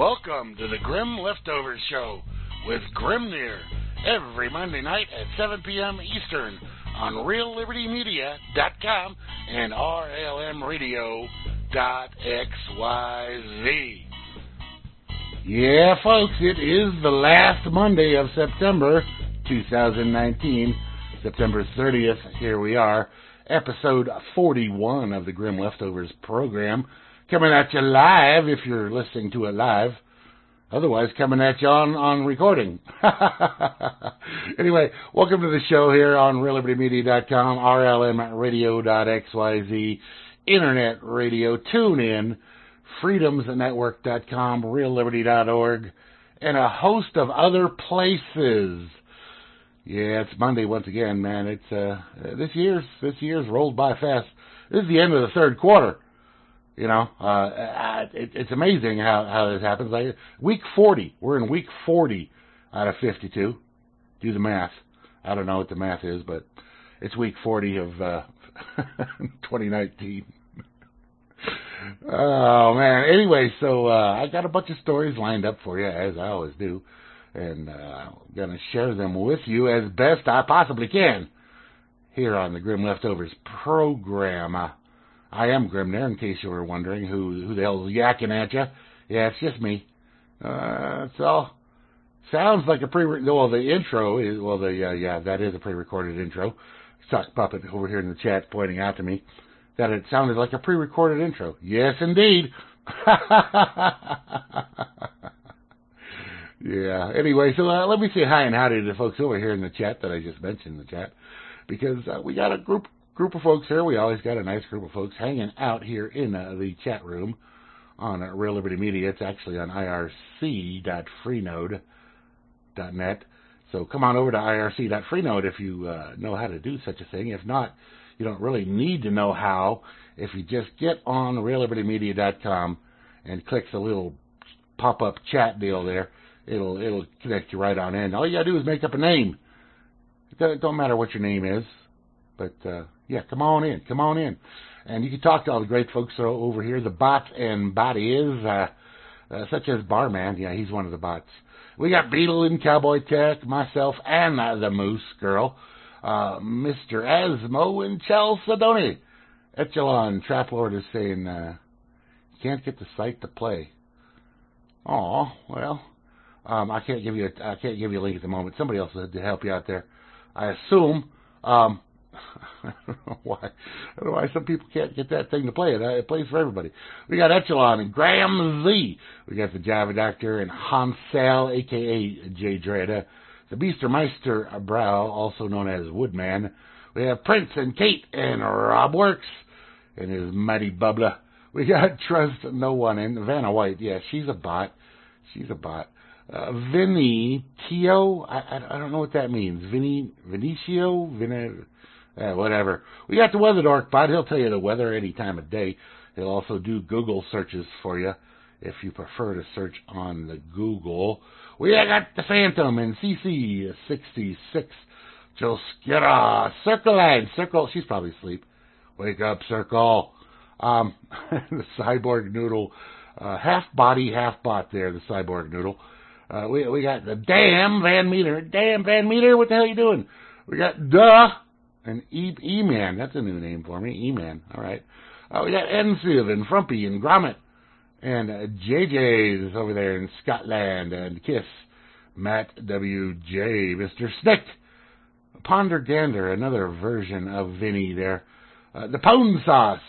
Welcome to the Grim Leftovers Show with Grimnir every Monday night at 7 p.m. Eastern on RealLibertyMedia.com and RLMRadio.xyz. Yeah, folks, it is the last Monday of September 2019, September 30th. Here we are, episode 41 of the Grim Leftovers program coming at you live if you're listening to it live. Otherwise, coming at you on, on recording. anyway, welcome to the show here on RealLibertyMedia.com, RLMRadio.xyz, Internet Radio, tune TuneIn, FreedomsNetwork.com, RealLiberty.org, and a host of other places. Yeah, it's Monday once again, man. It's uh this year's this year's rolled by fast. This is the end of the third quarter. You know, uh, it, it's amazing how, how this happens. Like week 40, we're in week 40 out of 52. Do the math. I don't know what the math is, but it's week 40 of uh, 2019. oh man. Anyway, so uh, I got a bunch of stories lined up for you, as I always do, and uh, I'm gonna share them with you as best I possibly can here on the Grim Leftovers program. I am Grimnir, in case you were wondering who who the hell's yakking at you. Yeah, it's just me. Uh, all sounds like a pre. Well, the intro is well, the uh, yeah, that is a pre-recorded intro. Sock Puppet over here in the chat pointing out to me that it sounded like a pre-recorded intro. Yes, indeed. yeah. Anyway, so uh, let me say hi and howdy to the folks over here in the chat that I just mentioned in the chat, because uh, we got a group group of folks here. We always got a nice group of folks hanging out here in uh, the chat room on uh, Real Liberty Media. It's actually on irc.freenode.net. So come on over to irc.freenode if you uh, know how to do such a thing. If not, you don't really need to know how. If you just get on reallibertymedia.com and click the little pop-up chat deal there, it'll it'll connect you right on in. All you gotta do is make up a name. It don't matter what your name is, but uh, yeah, come on in, come on in, and you can talk to all the great folks over here, the bots and bodies, uh, uh, such as Barman. Yeah, he's one of the bots. We got Beetle and Cowboy Tech, myself, and uh, the Moose Girl, uh, Mr. Asmo and Chalcedony. Echelon Traplord is saying, uh, can't get the site to play. Oh, well, um, I can't give you a, I can't give you a link at the moment. Somebody else to help you out there. I assume. Um, I don't know why. I don't know why some people can't get that thing to play. It, it plays for everybody. We got Echelon and Graham Z. We got the Java Doctor and Hansel, aka Jay Dreda. The Beastermeister Brow, also known as Woodman. We have Prince and Kate and Rob Works and his mighty bubbler. We got Trust No One and Vanna White. Yeah, she's a bot. She's a bot. Uh, Vinny Tio. I, I, I don't know what that means. Vinny Vinicio. Vin. Eh, whatever. We got the weather dork bot. He'll tell you the weather any time of day. He'll also do Google searches for you if you prefer to search on the Google. We got the Phantom and CC66. Just get a circle line. Circle. She's probably asleep. Wake up, Circle. Um, the cyborg noodle, uh, half body, half bot there, the cyborg noodle. Uh, we, we got the damn Van Meter. Damn Van Meter, what the hell are you doing? We got duh and E, E-Man. That's a new name for me. E-Man. All right. Uh, we got Enfield and Frumpy and Gromit and uh, JJ's over there in Scotland and Kiss. Matt W.J. Mr. Snick. Ponder Gander, another version of Vinny there. Uh, the Pone Sauce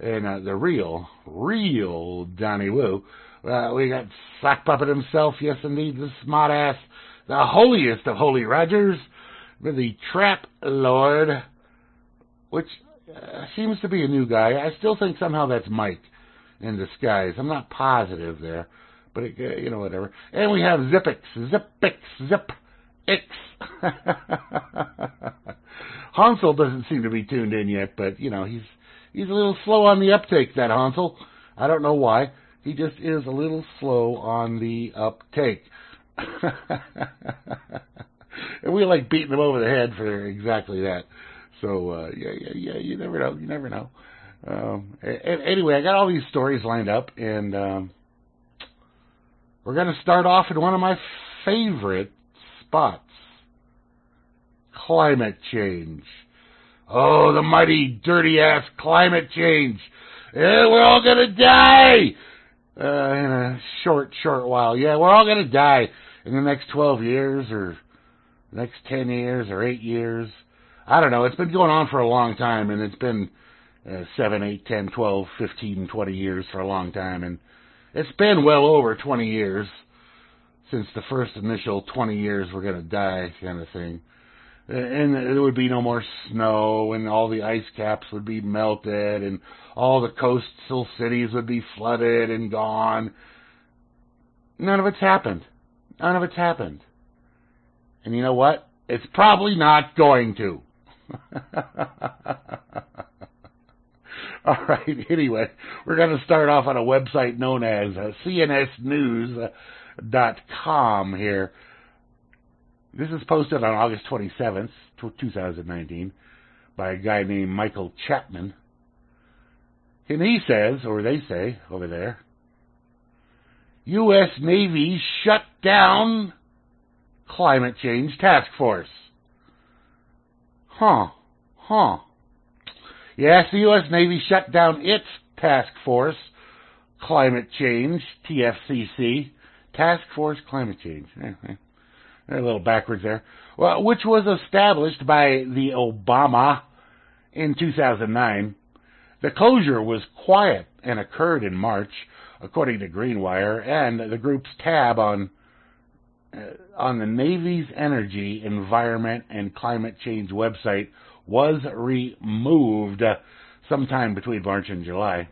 and uh, the real, real Donnie Woo. Uh, we got Sock Puppet himself, yes indeed, the smart ass, the holiest of holy Rogers, the Trap Lord, which uh, seems to be a new guy. I still think somehow that's Mike in disguise. I'm not positive there, but it, uh, you know whatever. And we have Zipix, Zipix, Zip X. Hansel doesn't seem to be tuned in yet, but you know he's he's a little slow on the uptake. That Hansel, I don't know why. He just is a little slow on the uptake. and we like beating them over the head for exactly that. So uh, yeah, yeah, yeah. You never know. You never know. Um, anyway, I got all these stories lined up, and um, We're going to start off in one of my favorite spots climate change. Oh, the mighty, dirty ass climate change. Yeah, we're all to die uh, in a short, short while. Yeah, we're all to die in the next 12 years or next 10 years or 8 years. I don't know. It's been going on for a long time, and it's been uh, 7, 8, 10, 12, 15, 20 years for a long time. And it's been well over 20 years since the first initial 20 years we're going to die kind of thing. And there would be no more snow, and all the ice caps would be melted, and all the coastal cities would be flooded and gone. None of it's happened. None of it's happened. And you know what? It's probably not going to. All right. Anyway, we're going to start off on a website known as uh, cnsnews.com here. This is posted on August 27th, 2019, by a guy named Michael Chapman. And he says, or they say over there, U.S. Navy shut down climate change task force. Huh. Huh. Yes, the U.S. Navy shut down its task force, climate change, TFCC, task force climate change. They're a little backwards there. Well, which was established by the Obama in 2009. The closure was quiet and occurred in March, according to Greenwire, and the group's tab on Uh, on the Navy's Energy, Environment, and Climate Change website was removed sometime between March and July.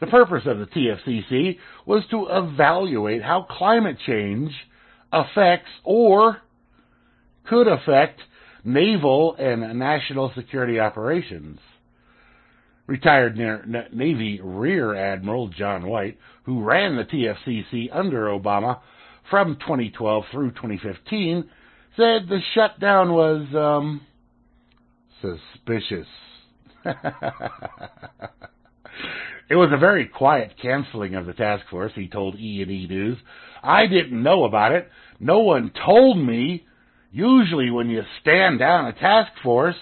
The purpose of the TFCC was to evaluate how climate change affects or could affect naval and national security operations. Retired Navy Rear Admiral John White, who ran the TFCC under Obama from 2012 through 2015, said the shutdown was um, suspicious. it was a very quiet canceling of the task force, he told E&E News. I didn't know about it. No one told me. Usually when you stand down a task force,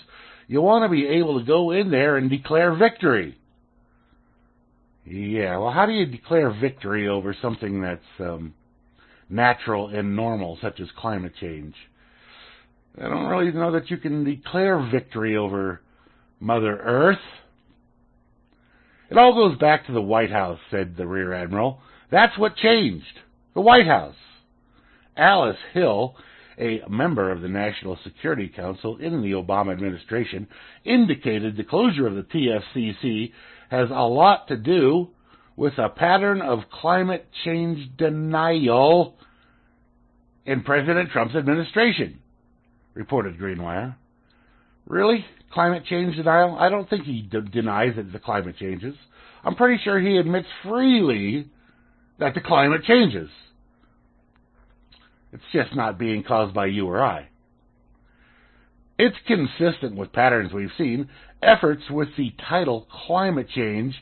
you want to be able to go in there and declare victory. Yeah, well, how do you declare victory over something that's um, natural and normal, such as climate change? I don't really know that you can declare victory over Mother Earth. It all goes back to the White House, said the Rear Admiral. That's what changed. The White House. Alice Hill, a member of the National Security Council in the Obama administration, indicated the closure of the TFCC has a lot to do with a pattern of climate change denial in President Trump's administration reported Greenwire. Really? Climate change denial? I don't think he d- denies that the climate changes. I'm pretty sure he admits freely that the climate changes. It's just not being caused by you or I. It's consistent with patterns we've seen. Efforts with the title climate change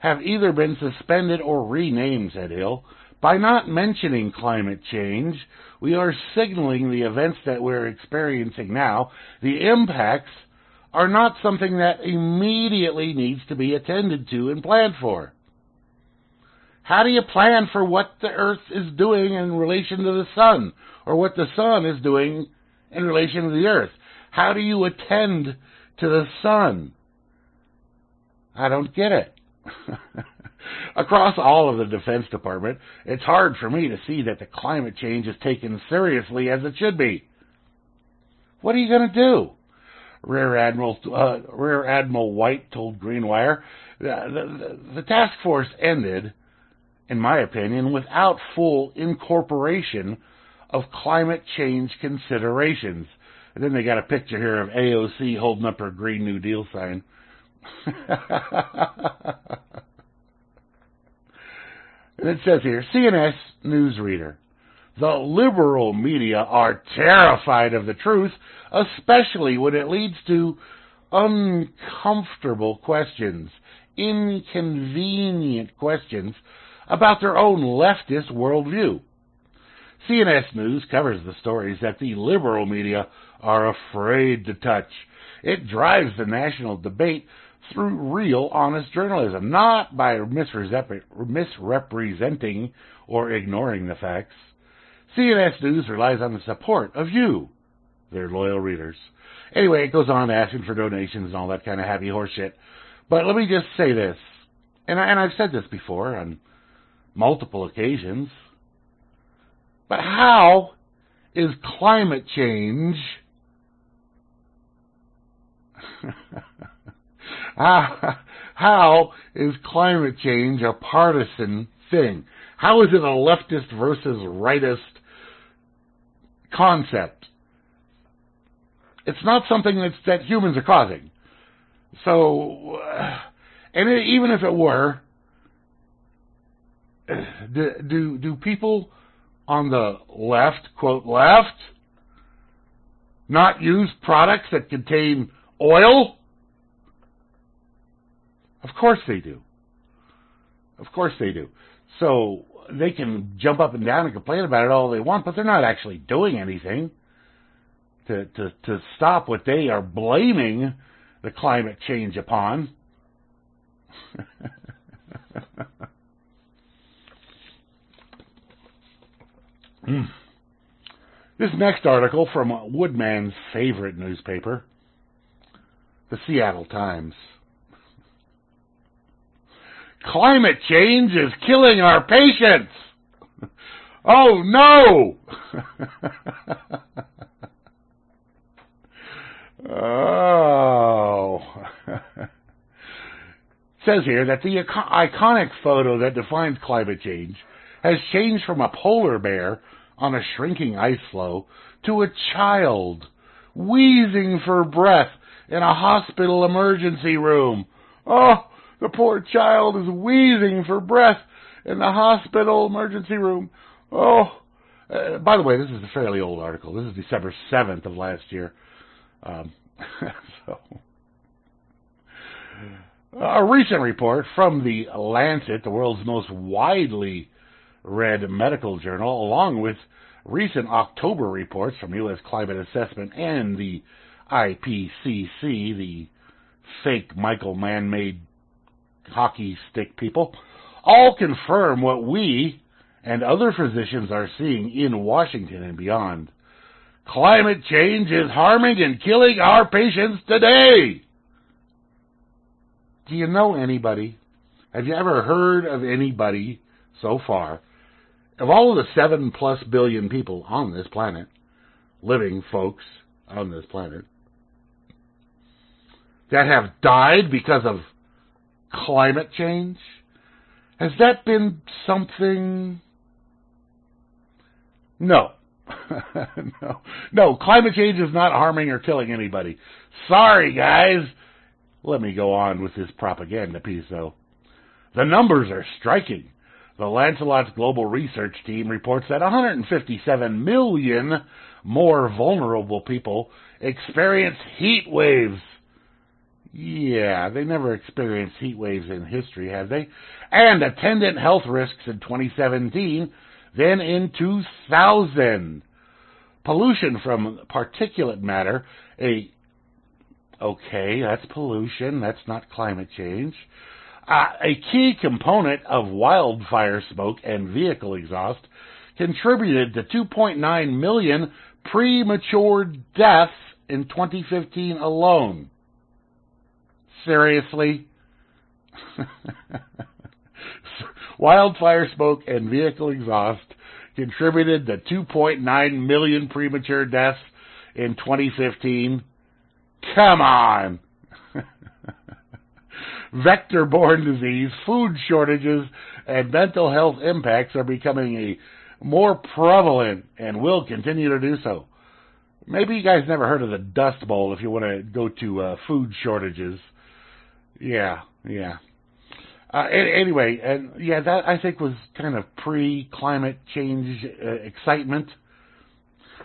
have either been suspended or renamed, said Hill. By not mentioning climate change, we are signaling the events that we're experiencing now, the impacts, are not something that immediately needs to be attended to and planned for. How do you plan for what the Earth is doing in relation to the Sun, or what the Sun is doing in relation to the Earth? How do you attend to the Sun? I don't get it. Across all of the Defense Department, it's hard for me to see that the climate change is taken seriously as it should be. What are you going to do? Rear Admiral uh, Rear Admiral White told Greenwire the, the, the task force ended, in my opinion, without full incorporation of climate change considerations. And then they got a picture here of AOC holding up her Green New Deal sign. And it says here, CNS newsreader. The liberal media are terrified of the truth, especially when it leads to uncomfortable questions, inconvenient questions about their own leftist worldview. CNS News covers the stories that the liberal media are afraid to touch. It drives the national debate through real, honest journalism, not by misrepresenting or ignoring the facts. CNS News relies on the support of you, their loyal readers. Anyway, it goes on asking for donations and all that kind of happy horseshit. But let me just say this, and, I, and I've said this before on multiple occasions. But how is climate change how is climate change a partisan thing? How is it a leftist versus rightist concept? It's not something that's, that humans are causing. So, uh, and it, even if it were, do, do do people on the left, quote left, not use products that contain oil? Of course they do. Of course they do. So they can jump up and down and complain about it all they want, but they're not actually doing anything to to to stop what they are blaming the climate change upon. mm. This next article from Woodman's favorite newspaper, the Seattle Times. Climate change is killing our patients. Oh no! oh. says here that the iconic photo that defines climate change has changed from a polar bear on a shrinking ice floe to a child wheezing for breath in a hospital emergency room. Oh, the poor child is wheezing for breath in the hospital emergency room. Oh, uh, by the way, this is a fairly old article. This is December 7th of last year. Um, so, a recent report from the Lancet, the world's most widely read medical journal, along with recent October reports from U.S. Climate Assessment and the IPCC, the fake Michael man-made hockey stick people, all confirm what we and other physicians are seeing in Washington and beyond. Climate change is harming and killing our patients today. Do you know anybody? Have you ever heard of anybody so far, of all of the seven plus billion people on this planet, living folks on this planet, that have died because of climate change? Has that been something? No. no. No, climate change is not harming or killing anybody. Sorry, guys. Let me go on with this propaganda piece, though. The numbers are striking. The Lancelot's Global Research Team reports that 157 million more vulnerable people experience heat waves yeah, they never experienced heat waves in history, have they? And attendant health risks in 2017 then in 2000. Pollution from particulate matter, a okay, that's pollution, that's not climate change. Uh, a key component of wildfire smoke and vehicle exhaust contributed to 2.9 million premature deaths in 2015 alone. Seriously? Wildfire smoke and vehicle exhaust contributed to 2.9 million premature deaths in 2015. Come on! Vector borne disease, food shortages, and mental health impacts are becoming a more prevalent and will continue to do so. Maybe you guys never heard of the Dust Bowl if you want to go to uh, food shortages. Yeah, yeah. Uh, anyway, and yeah, that I think was kind of pre-climate change uh, excitement.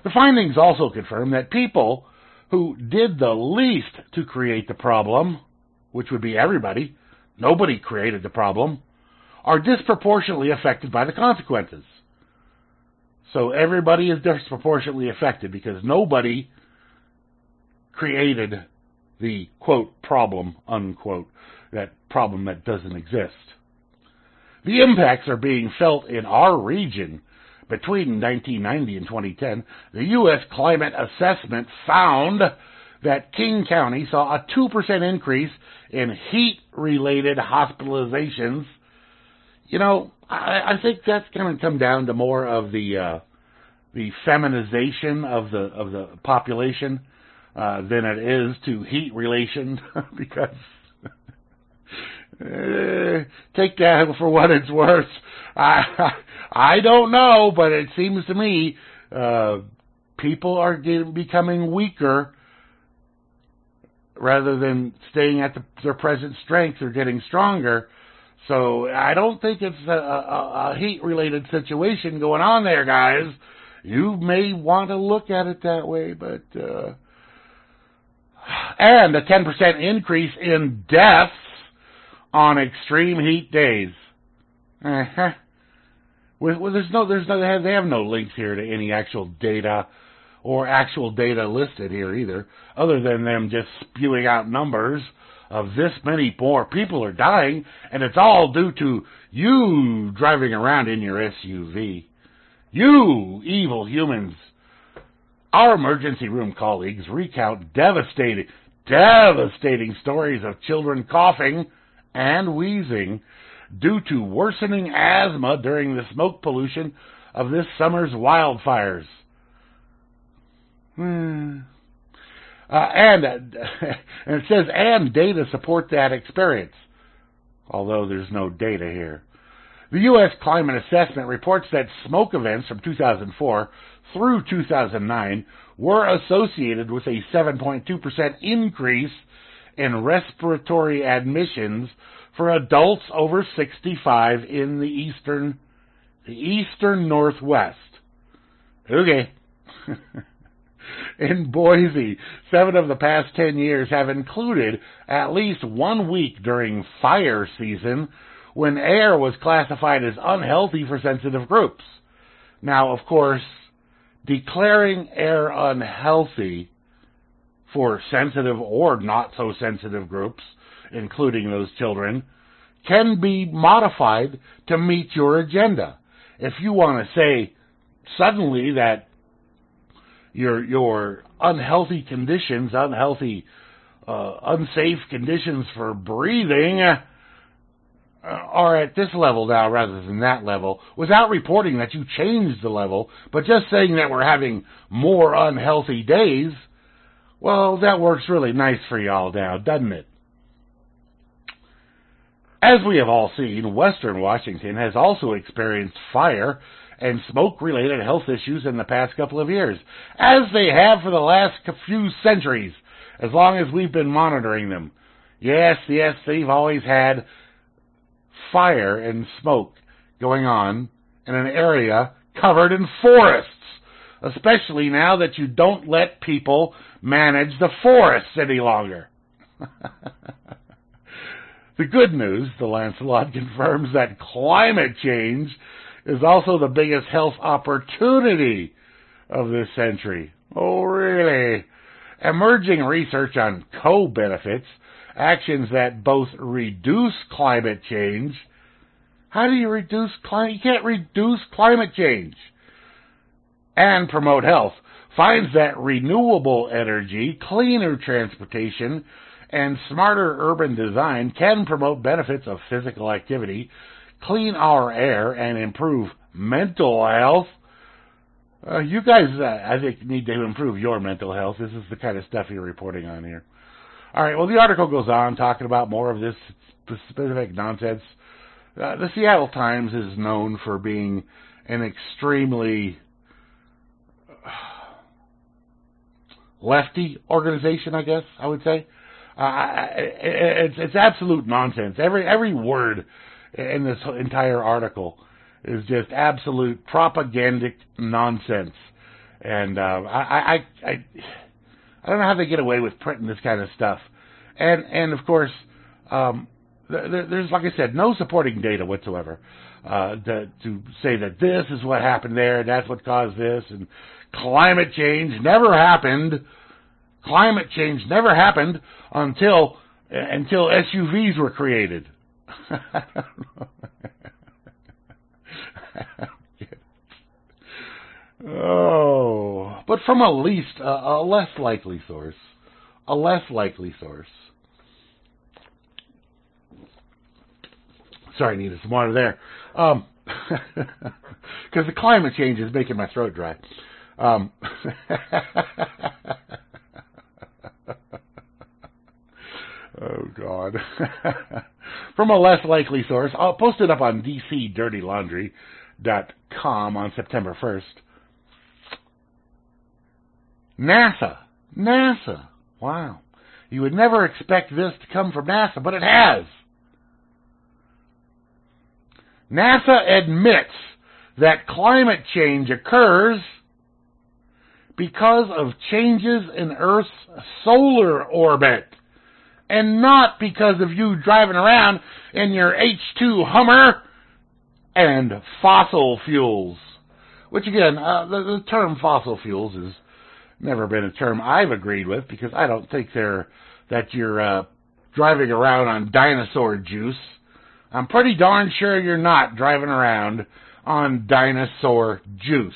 The findings also confirm that people who did the least to create the problem, which would be everybody, nobody created the problem, are disproportionately affected by the consequences. So everybody is disproportionately affected because nobody created the quote problem unquote that problem that doesn't exist. The impacts are being felt in our region. Between 1990 and 2010, the U.S. Climate Assessment found that King County saw a 2% increase in heat related hospitalizations. You know, I, I think that's going to come down to more of the uh, the feminization of the of the population uh, than it is to heat relation because uh, take that for what it's worth. I I don't know, but it seems to me uh, people are getting, becoming weaker rather than staying at the, their present strength or getting stronger. So I don't think it's a, a, a heat related situation going on there, guys. You may want to look at it that way, but uh, and a 10% increase in deaths on extreme heat days. Uh-huh. Well, there's no, there's no, they have, they have no links here to any actual data or actual data listed here either, other than them just spewing out numbers of this many more people are dying, and it's all due to you driving around in your SUV. You evil humans. Our emergency room colleagues recount devastating, devastating stories of children coughing and wheezing due to worsening asthma during the smoke pollution of this summer's wildfires. Hmm. Uh, and, uh, and it says, and data support that experience, although there's no data here. The U.S. Climate Assessment reports that smoke events from 2004 through 2009 were associated with a 7.2% increase in respiratory admissions for adults over 65 in the eastern the eastern northwest. Okay. in Boise, seven of the past 10 years have included at least one week during fire season when air was classified as unhealthy for sensitive groups. Now, of course, declaring air unhealthy for sensitive or not so sensitive groups, including those children, can be modified to meet your agenda. If you want to say suddenly that your your unhealthy conditions, unhealthy, uh, unsafe conditions for breathing uh, Uh, are at this level now rather than that level without reporting that you changed the level, but just saying that we're having more unhealthy days, well, that works really nice for y'all now, doesn't it? As we have all seen, Western Washington has also experienced fire and smoke related health issues in the past couple of years, as they have for the last few centuries, as long as we've been monitoring them. Yes, yes, they've always had fire and smoke going on in an area covered in forests, especially now that you don't let people manage the forests any longer. the good news, the Lancelot confirms that climate change is also the biggest health opportunity of this century. Oh, really? Emerging research on co-benefits actions that both reduce climate change. How do you reduce climate? You can't reduce climate change. And promote health. Finds that renewable energy, cleaner transportation, and smarter urban design can promote benefits of physical activity, clean our air, and improve mental health. Uh, you guys, uh, I think, need to improve your mental health. This is the kind of stuff you're reporting on here. All right. Well, the article goes on talking about more of this specific nonsense. Uh, the Seattle Times is known for being an extremely lefty organization, I guess I would say. Uh, it's it's absolute nonsense. Every every word in this entire article is just absolute propagandic nonsense, and uh, I, I I I don't know how they get away with printing this kind of stuff. And and of course, um, there's, like I said, no supporting data whatsoever uh, to, to say that this is what happened there, and that's what caused this, and climate change never happened. Climate change never happened until until SUVs were created. oh, but from a least a less likely source, a less likely source. Sorry, I needed some water there. Um, because the climate change is making my throat dry. Um, oh God. From a less likely source, I'll post it up on DCDirtyLaundry.com on September 1st. NASA. NASA. Wow. You would never expect this to come from NASA, but it has. NASA admits that climate change occurs because of changes in Earth's solar orbit and not because of you driving around in your H2 Hummer and fossil fuels. Which again, uh, the, the term fossil fuels has never been a term I've agreed with because I don't think they're that you're uh, driving around on dinosaur juice. I'm pretty darn sure you're not driving around on dinosaur juice.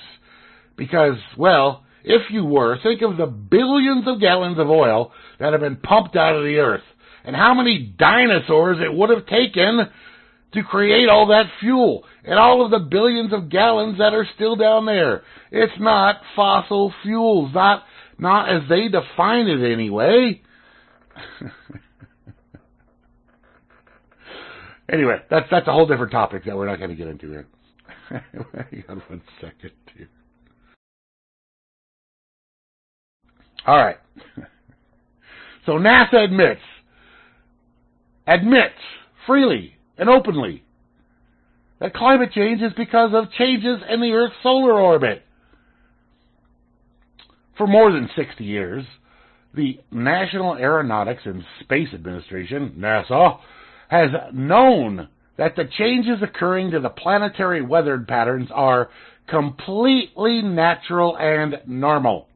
Because, well, if you were, think of the billions of gallons of oil that have been pumped out of the earth and how many dinosaurs it would have taken to create all that fuel and all of the billions of gallons that are still down there. It's not fossil fuels, not not as they define it anyway. Anyway, that's that's a whole different topic that we're not going to get into here. Hang on one second here. All right. So NASA admits admits freely and openly that climate change is because of changes in the Earth's solar orbit. For more than 60 years, the National Aeronautics and Space Administration, NASA, has known that the changes occurring to the planetary weather patterns are completely natural and normal.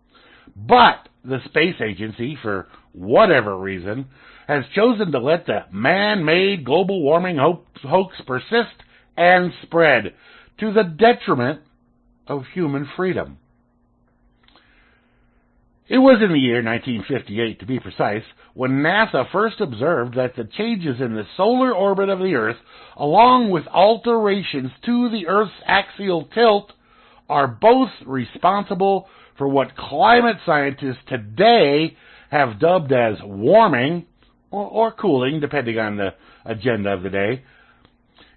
But the space agency, for whatever reason, has chosen to let the man-made global warming hoax persist and spread to the detriment of human freedom. It was in the year 1958, to be precise, when NASA first observed that the changes in the solar orbit of the Earth, along with alterations to the Earth's axial tilt, are both responsible for what climate scientists today have dubbed as warming, or, or cooling, depending on the agenda of the day.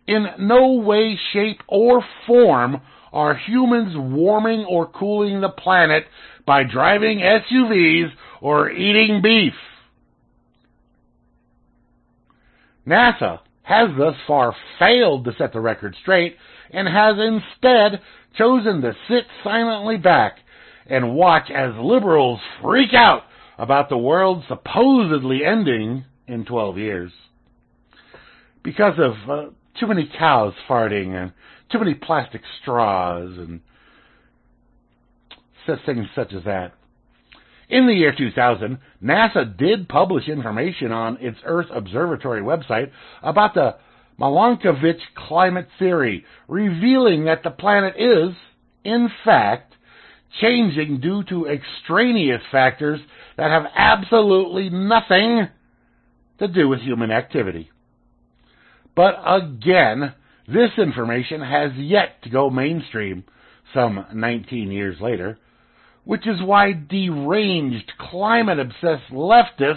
In no way, shape, or form are humans warming or cooling the planet by driving SUVs or eating beef. NASA has thus far failed to set the record straight and has instead chosen to sit silently back and watch as liberals freak out about the world supposedly ending in 12 years. Because of uh, too many cows farting and too many plastic straws and such things such as that. In the year 2000, NASA did publish information on its Earth Observatory website about the Milankovitch climate theory, revealing that the planet is, in fact, changing due to extraneous factors that have absolutely nothing to do with human activity. But again, this information has yet to go mainstream some 19 years later, which is why deranged, climate obsessed leftists,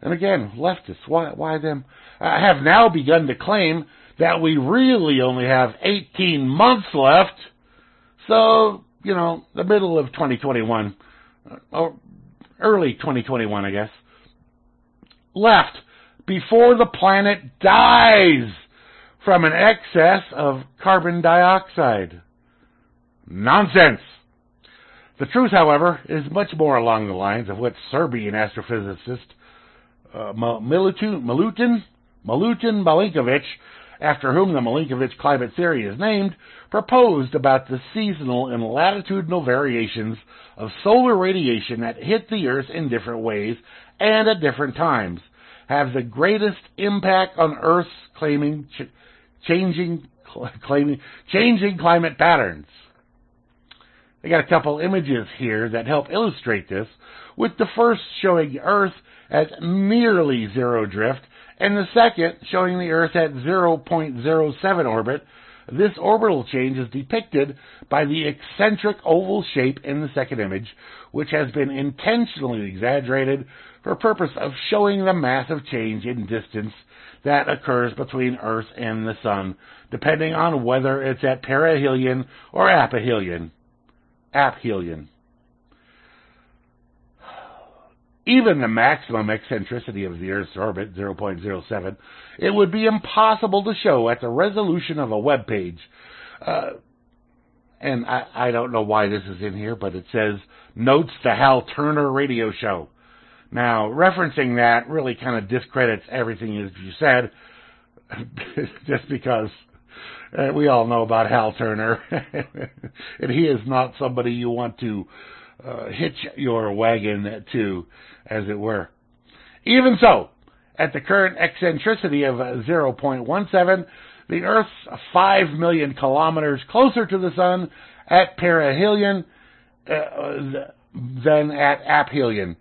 and again, leftists, why, why them, uh, have now begun to claim that we really only have 18 months left. So, you know, the middle of 2021, uh, or early 2021, I guess, left before the planet dies from an excess of carbon dioxide. Nonsense! The truth, however, is much more along the lines of what Serbian astrophysicist uh, Milutin, Milutin, Milutin Milankovitch, after whom the Milankovitch climate theory is named, proposed about the seasonal and latitudinal variations of solar radiation that hit the Earth in different ways and at different times, have the greatest impact on Earth's claiming ch- changing claiming changing climate patterns. I got a couple images here that help illustrate this, with the first showing Earth at nearly zero drift and the second showing the Earth at 0.07 orbit. This orbital change is depicted by the eccentric oval shape in the second image, which has been intentionally exaggerated for purpose of showing the massive change in distance that occurs between Earth and the Sun, depending on whether it's at perihelion or aphelion. Aphelion. Even the maximum eccentricity of the Earth's orbit, 0.07, it would be impossible to show at the resolution of a web page. Uh, and I, I don't know why this is in here, but it says notes the Hal Turner radio show. Now, referencing that really kind of discredits everything you said, just because uh, we all know about Hal Turner, and he is not somebody you want to uh, hitch your wagon to, as it were. Even so, at the current eccentricity of 0.17, the Earth's 5 million kilometers closer to the Sun at perihelion uh, than at aphelion.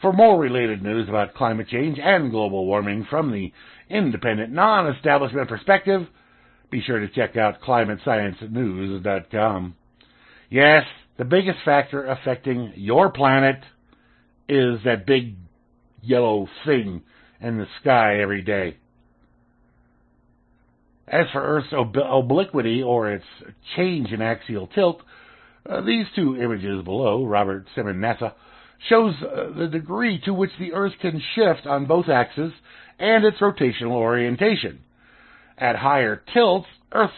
For more related news about climate change and global warming from the independent, non-establishment perspective, be sure to check out climatesciencenews.com. Yes, the biggest factor affecting your planet is that big yellow thing in the sky every day. As for Earth's ob- obliquity or its change in axial tilt, uh, these two images below, Robert Simmon NASA, shows uh, the degree to which the Earth can shift on both axes and its rotational orientation. At higher tilts, Earth's,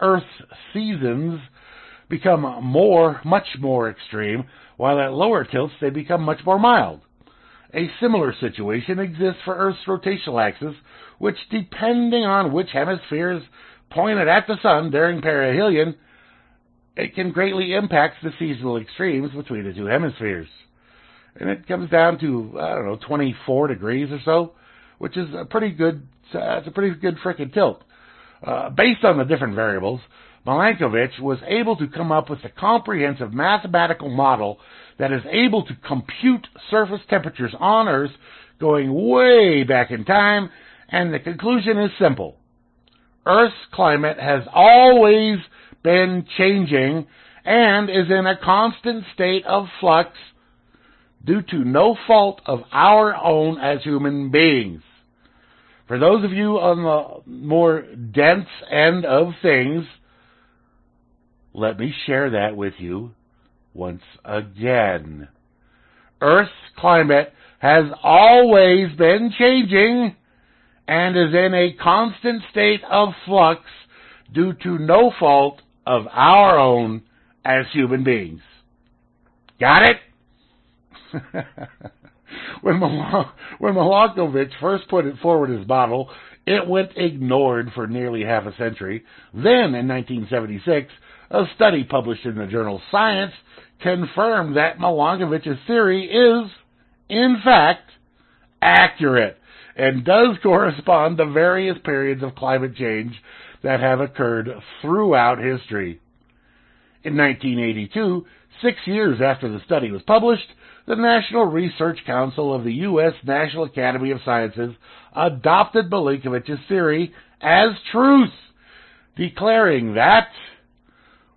Earth's seasons become more, much more extreme, while at lower tilts they become much more mild. A similar situation exists for Earth's rotational axis, which, depending on which hemisphere is pointed at the Sun during perihelion, it can greatly impact the seasonal extremes between the two hemispheres and it comes down to I don't know 24 degrees or so, which is a pretty good. Uh, it's a pretty good frickin' tilt. Uh, based on the different variables, Milankovitch was able to come up with a comprehensive mathematical model that is able to compute surface temperatures on Earth going way back in time, and the conclusion is simple. Earth's climate has always been changing and is in a constant state of flux due to no fault of our own as human beings. For those of you on the more dense end of things, let me share that with you once again. Earth's climate has always been changing and is in a constant state of flux due to no fault of our own as human beings. Got it? when, Mal- when Milankovitch first put it forward his model, it went ignored for nearly half a century. Then, in 1976, a study published in the journal Science confirmed that Milankovitch's theory is, in fact, accurate and does correspond to various periods of climate change that have occurred throughout history. In 1982, six years after the study was published, the National Research Council of the U.S. National Academy of Sciences adopted Milankovitch's theory as truth, declaring that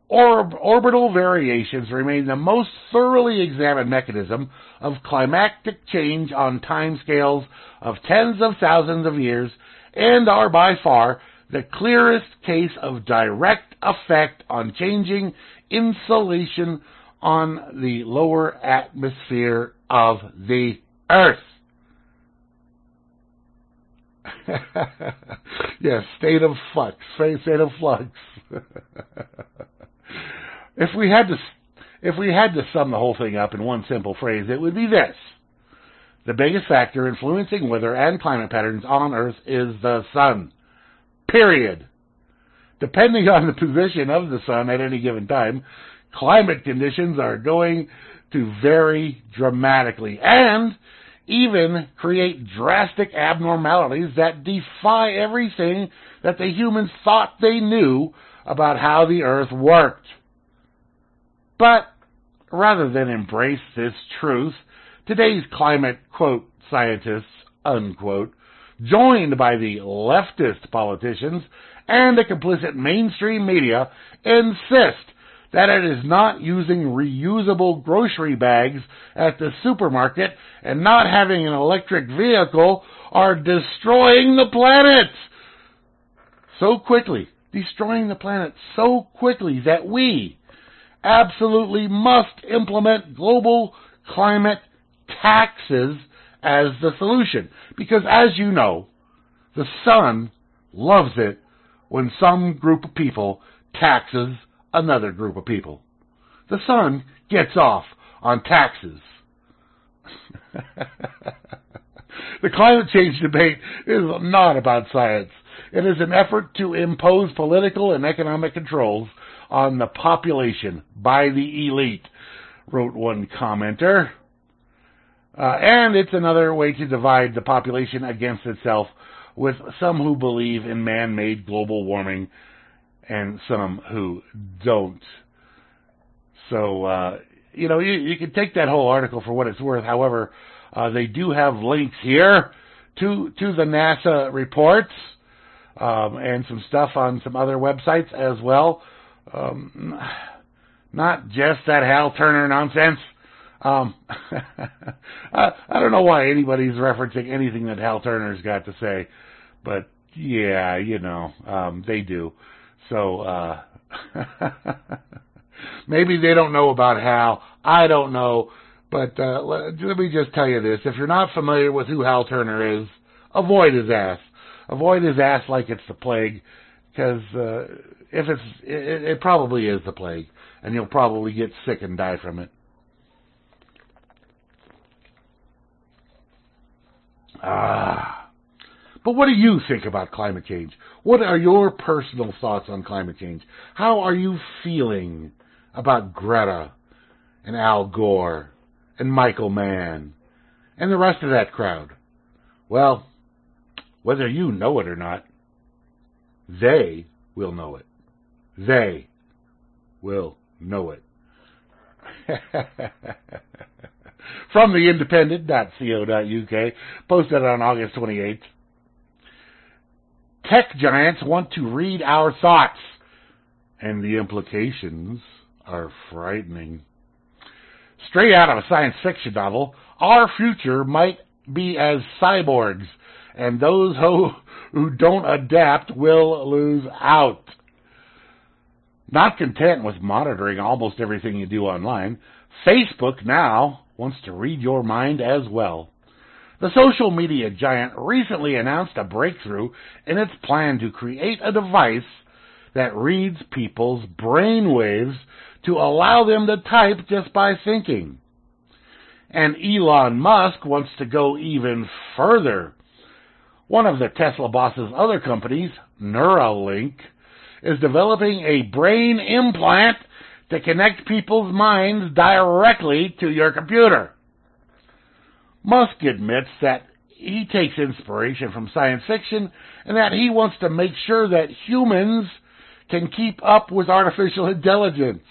orbital variations remain the most thoroughly examined mechanism of climatic change on timescales of tens of thousands of years and are by far the clearest case of direct effect on changing insolation on the lower atmosphere of the Earth. yes, state of flux, state of flux. if we had to, if we had to sum the whole thing up in one simple phrase, it would be this: the biggest factor influencing weather and climate patterns on Earth is the sun. Period. Depending on the position of the sun at any given time, climate conditions are going to vary dramatically and even create drastic abnormalities that defy everything that the humans thought they knew about how the earth worked. But rather than embrace this truth, today's climate, quote, scientists, unquote, joined by the leftist politicians and the complicit mainstream media, insist that it is not using reusable grocery bags at the supermarket and not having an electric vehicle are destroying the planet so quickly, destroying the planet so quickly that we absolutely must implement global climate taxes as the solution. Because as you know, the sun loves it when some group of people taxes another group of people. The sun gets off on taxes. the climate change debate is not about science. It is an effort to impose political and economic controls on the population by the elite, wrote one commenter. Uh, and it's another way to divide the population against itself with some who believe in man-made global warming and some who don't. So, uh, you know, you, you can take that whole article for what it's worth. However, uh, they do have links here to to the NASA reports um, and some stuff on some other websites as well. Um, not just that Hal Turner nonsense. Um, I, I don't know why anybody's referencing anything that Hal Turner's got to say, but yeah, you know, um, they do. So, uh, maybe they don't know about Hal. I don't know. But uh, let, let me just tell you this. If you're not familiar with who Hal Turner is, avoid his ass. Avoid his ass like it's the plague. Because uh, if it's, it, it probably is the plague. And you'll probably get sick and die from it. Ah. But what do you think about climate change? What are your personal thoughts on climate change? How are you feeling about Greta and Al Gore and Michael Mann and the rest of that crowd? Well, whether you know it or not, they will know it. They will know it. From the independent.co.uk, posted on August 28th. Tech giants want to read our thoughts, and the implications are frightening. Straight out of a science fiction novel, our future might be as cyborgs, and those who, who don't adapt will lose out. Not content with monitoring almost everything you do online, Facebook now wants to read your mind as well. The social media giant recently announced a breakthrough in its plan to create a device that reads people's brain waves to allow them to type just by thinking. And Elon Musk wants to go even further. One of the Tesla boss's other companies, Neuralink, is developing a brain implant to connect people's minds directly to your computer. Musk admits that he takes inspiration from science fiction and that he wants to make sure that humans can keep up with artificial intelligence.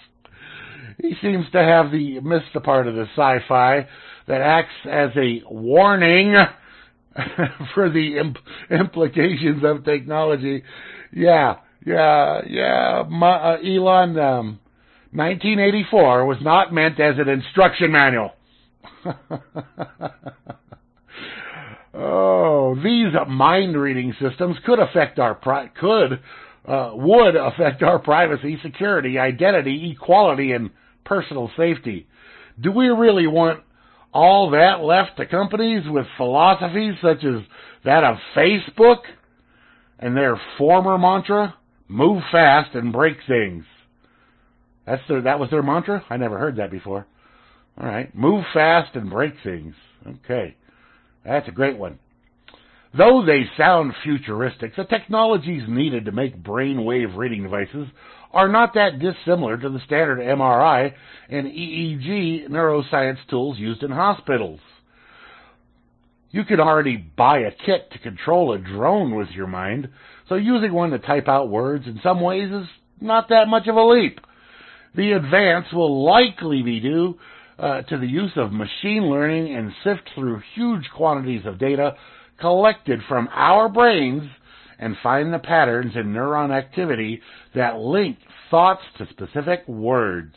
He seems to have the missed the part of the sci-fi that acts as a warning for the imp- implications of technology. Yeah, yeah, yeah. My, uh, Elon, um, 1984 was not meant as an instruction manual. oh, these mind reading systems could affect our pri- could uh, would affect our privacy, security, identity, equality, and personal safety. Do we really want all that left to companies with philosophies such as that of Facebook and their former mantra, move fast and break things? That's their, that was their mantra? I never heard that before. All right. Move fast and break things. Okay. That's a great one. Though they sound futuristic, the technologies needed to make brainwave reading devices are not that dissimilar to the standard MRI and EEG neuroscience tools used in hospitals. You can already buy a kit to control a drone with your mind, so using one to type out words in some ways is not that much of a leap. The advance will likely be due uh, to the use of machine learning and sift through huge quantities of data collected from our brains and find the patterns in neuron activity that link thoughts to specific words.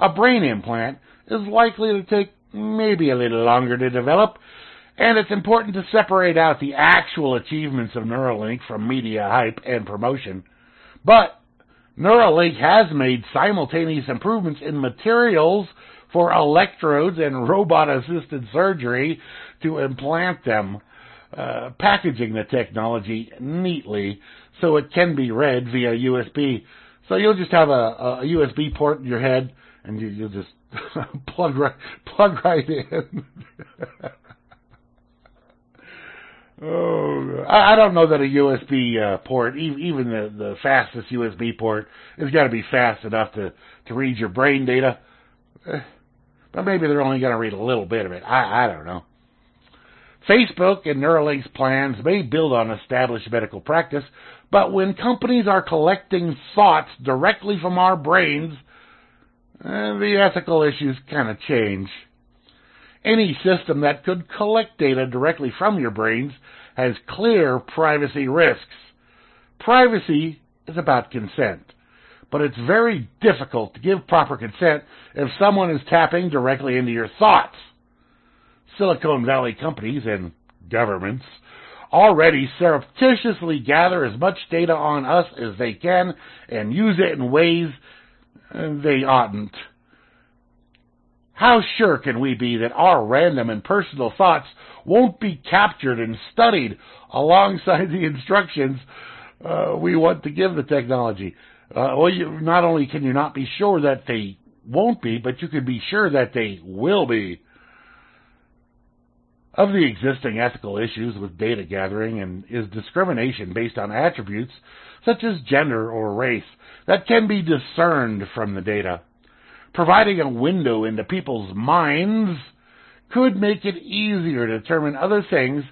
A brain implant is likely to take maybe a little longer to develop, and it's important to separate out the actual achievements of Neuralink from media hype and promotion. But Neuralink has made simultaneous improvements in materials for electrodes and robot assisted surgery to implant them, uh, packaging the technology neatly so it can be read via USB. So you'll just have a, a USB port in your head and you, will just plug right, plug right in. Oh, I, I don't know that a USB uh, port, even the the fastest USB port, has got to be fast enough to to read your brain data. Eh, but maybe they're only going to read a little bit of it. I, I don't know. Facebook and Neuralink's plans may build on established medical practice, but when companies are collecting thoughts directly from our brains, eh, the ethical issues kind of change. Any system that could collect data directly from your brains has clear privacy risks. Privacy is about consent but it's very difficult to give proper consent if someone is tapping directly into your thoughts. Silicon Valley companies and governments already surreptitiously gather as much data on us as they can and use it in ways they oughtn't. How sure can we be that our random and personal thoughts won't be captured and studied alongside the instructions uh, we want to give the technology? Uh, well, you, not only can you not be sure that they won't be, but you can be sure that they will be. Of the existing ethical issues with data gathering and is discrimination based on attributes such as gender or race that can be discerned from the data. Providing a window into people's minds could make it easier to determine other things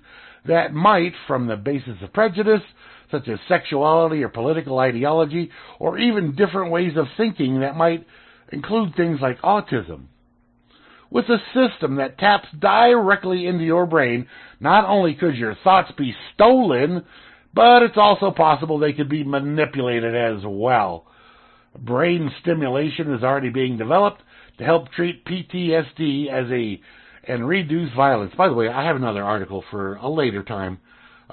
that might, from the basis of prejudice, such as sexuality or political ideology, or even different ways of thinking that might include things like autism. With a system that taps directly into your brain, not only could your thoughts be stolen, but it's also possible they could be manipulated as well. Brain stimulation is already being developed to help treat PTSD as a and reduce violence. By the way, I have another article for a later time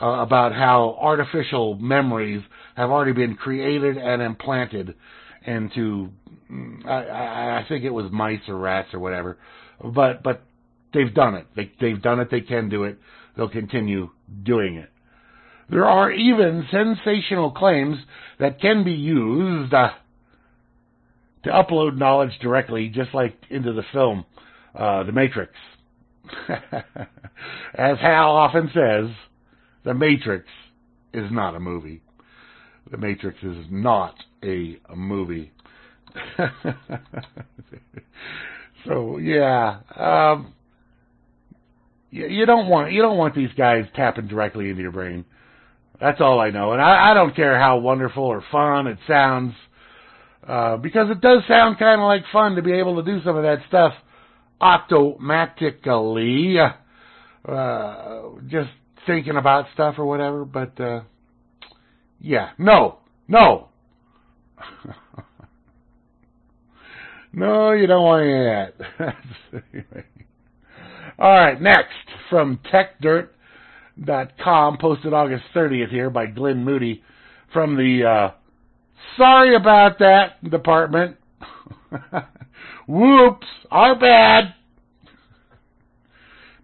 uh, about how artificial memories have already been created and implanted into mm, I, I think it was mice or rats or whatever, but but they've done it. They they've done it. They can do it. They'll continue doing it. There are even sensational claims that can be used uh, to upload knowledge directly, just like into the film uh, The Matrix. As Hal often says, the Matrix is not a movie. The Matrix is not a, movie. so yeah, um, you, you don't want you don't want these guys tapping directly into your brain. That's all I know, and I, I don't care how wonderful or fun it sounds, uh, because it does sound kind of like fun to be able to do some of that stuff automatically. Uh, just thinking about stuff or whatever, but uh yeah, no, no. no, you don't want that. All right, next from TechDirt.com, posted August 30th here by Glyn Moody from the uh, Sorry About That department. Whoops, our bad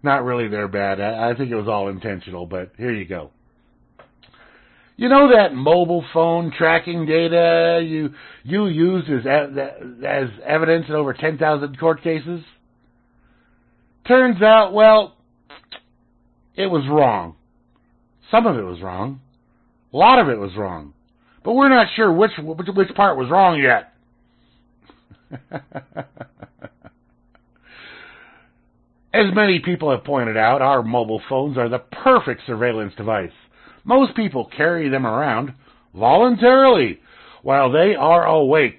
not really their bad. I, I think it was all intentional, but here you go. You know that mobile phone tracking data you you used as as evidence in over 10,000 court cases? Turns out, well, it was wrong. Some of it was wrong. A lot of it was wrong. But we're not sure which which part was wrong yet. As many people have pointed out, our mobile phones are the perfect surveillance device. Most people carry them around voluntarily while they are awake.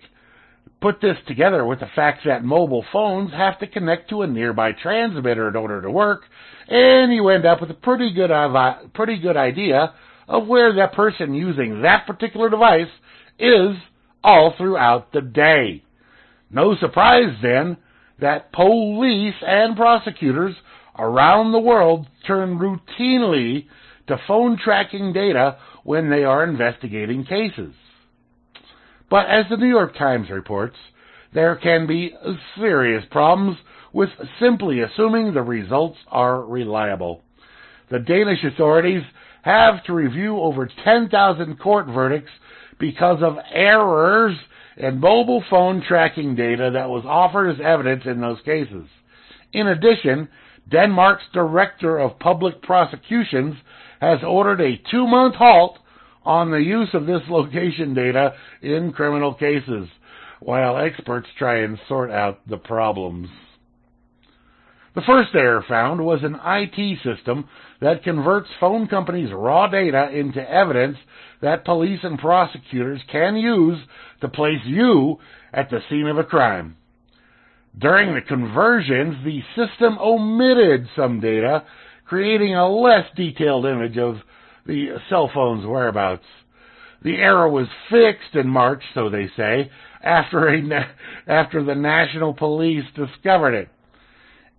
Put this together with the fact that mobile phones have to connect to a nearby transmitter in order to work, and you end up with a pretty good, pretty good idea of where that person using that particular device is all throughout the day. No surprise then that police and prosecutors around the world turn routinely to phone tracking data when they are investigating cases. But as the New York Times reports, there can be serious problems with simply assuming the results are reliable. The Danish authorities have to review over 10,000 court verdicts because of errors in mobile phone tracking data that was offered as evidence in those cases. In addition, Denmark's Director of Public Prosecutions has ordered a two month halt on the use of this location data in criminal cases, while experts try and sort out the problems. The first error found was an IT system that converts phone companies' raw data into evidence that police and prosecutors can use to place you at the scene of a crime. During the conversions, the system omitted some data, creating a less detailed image of the cell phone's whereabouts. The error was fixed in March, so they say, after, a, after the national police discovered it.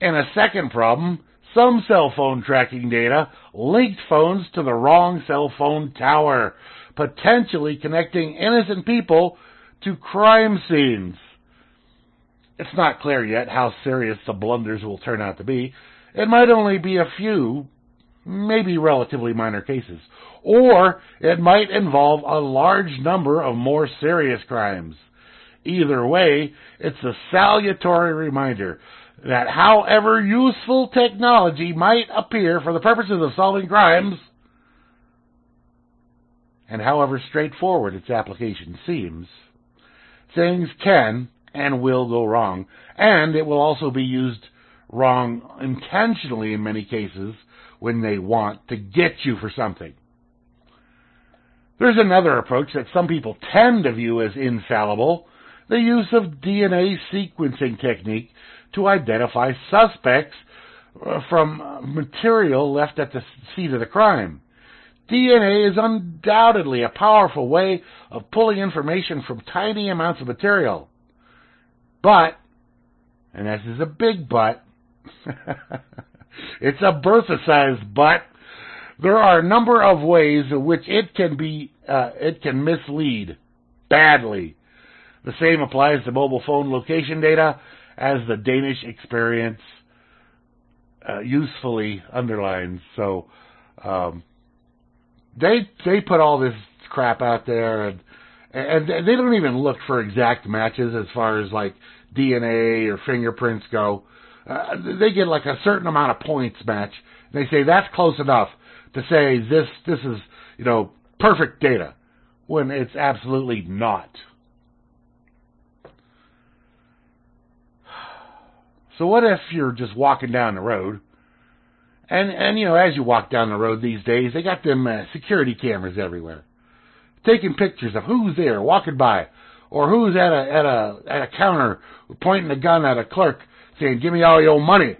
And a second problem, some cell phone tracking data linked phones to the wrong cell phone tower, potentially connecting innocent people to crime scenes. It's not clear yet how serious the blunders will turn out to be. It might only be a few, maybe relatively minor cases. Or it might involve a large number of more serious crimes. Either way, it's a salutary reminder that however useful technology might appear for the purposes of solving crimes, and however straightforward its application seems, things can and will go wrong, and it will also be used wrong intentionally in many cases when they want to get you for something. There's another approach that some people tend to view as infallible, the use of DNA sequencing technique to identify suspects uh, from material left at the scene of the crime. DNA is undoubtedly a powerful way of pulling information from tiny amounts of material. But, and this is a big but, it's a Bertha-sized but, there are a number of ways in which it can be, uh, it can mislead badly. The same applies to mobile phone location data as the Danish experience uh, usefully underlines. So um, they they put all this crap out there, and and they don't even look for exact matches as far as like DNA or fingerprints go. Uh, they get like a certain amount of points match. And They say that's close enough to say this this is you know perfect data when it's absolutely not. So what if you're just walking down the road, and and you know as you walk down the road these days, they got them uh, security cameras everywhere, taking pictures of who's there walking by, or who's at a at a at a counter pointing a gun at a clerk saying, "Give me all your money."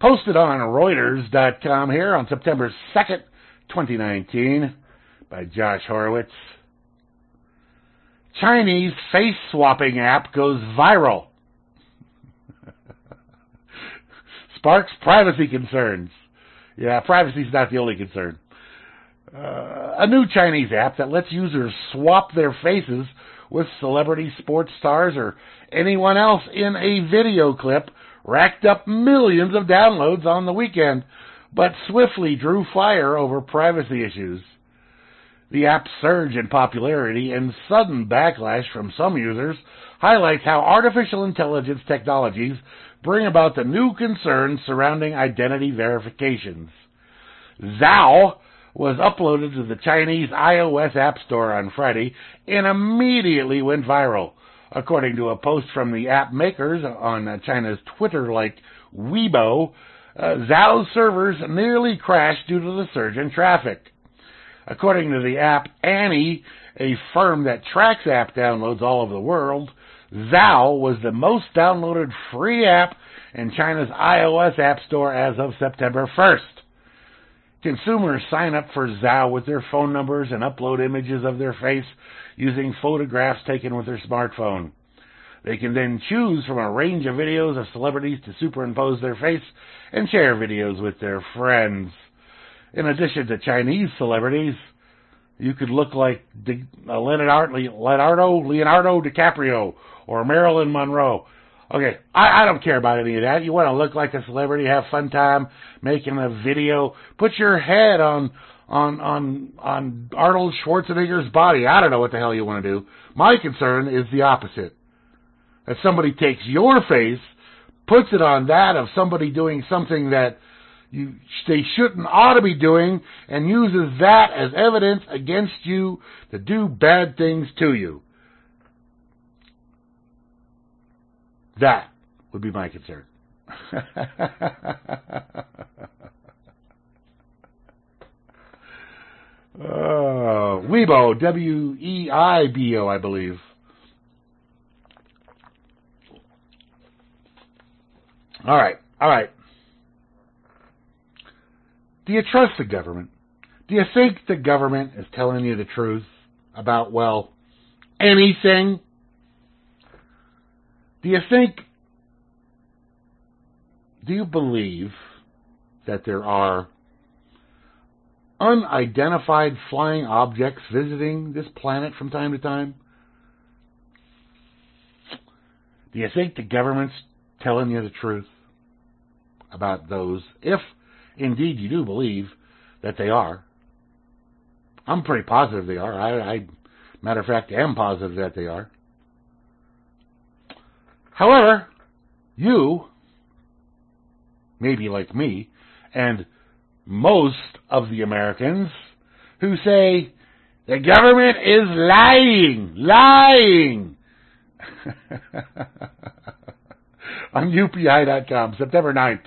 Posted on Reuters.com here on September 2nd, 2019, by Josh Horowitz. Chinese face swapping app goes viral. Sparks privacy concerns. Yeah, privacy is not the only concern. Uh, a new Chinese app that lets users swap their faces with celebrity sports stars or anyone else in a video clip racked up millions of downloads on the weekend, but swiftly drew fire over privacy issues. The app's surge in popularity and sudden backlash from some users highlights how artificial intelligence technologies bring about the new concerns surrounding identity verifications. Zao was uploaded to the Chinese iOS App Store on Friday and immediately went viral. According to a post from the app makers on China's Twitter-like Weibo, uh, Zao's servers nearly crashed due to the surge in traffic. According to the App Annie, a firm that tracks app downloads all over the world, Zao was the most downloaded free app in China's iOS App Store as of September 1st. Consumers sign up for Zao with their phone numbers and upload images of their face using photographs taken with their smartphone. They can then choose from a range of videos of celebrities to superimpose their face and share videos with their friends. In addition to Chinese celebrities, you could look like uh, Leonardo, Leonardo DiCaprio or Marilyn Monroe. Okay, I, I don't care about any of that. You want to look like a celebrity, have fun time making a video, put your head on on on on Arnold Schwarzenegger's body. I don't know what the hell you want to do. My concern is the opposite. That somebody takes your face, puts it on that of somebody doing something that you they shouldn't ought to be doing, and uses that as evidence against you to do bad things to you. That would be my concern. Uh, Weibo, W E I B O, I believe. All right, all right. Do you trust the government? Do you think the government is telling you the truth about, well, anything? Do you think, do you believe that there are unidentified flying objects visiting this planet from time to time? Do you think the government's telling you the truth about those, if indeed you do believe that they are? I'm pretty positive they are. I, I matter of fact, am positive that they are. However, you, maybe like me, and most of the Americans who say the government is lying, lying. On UPI.com, September 9th.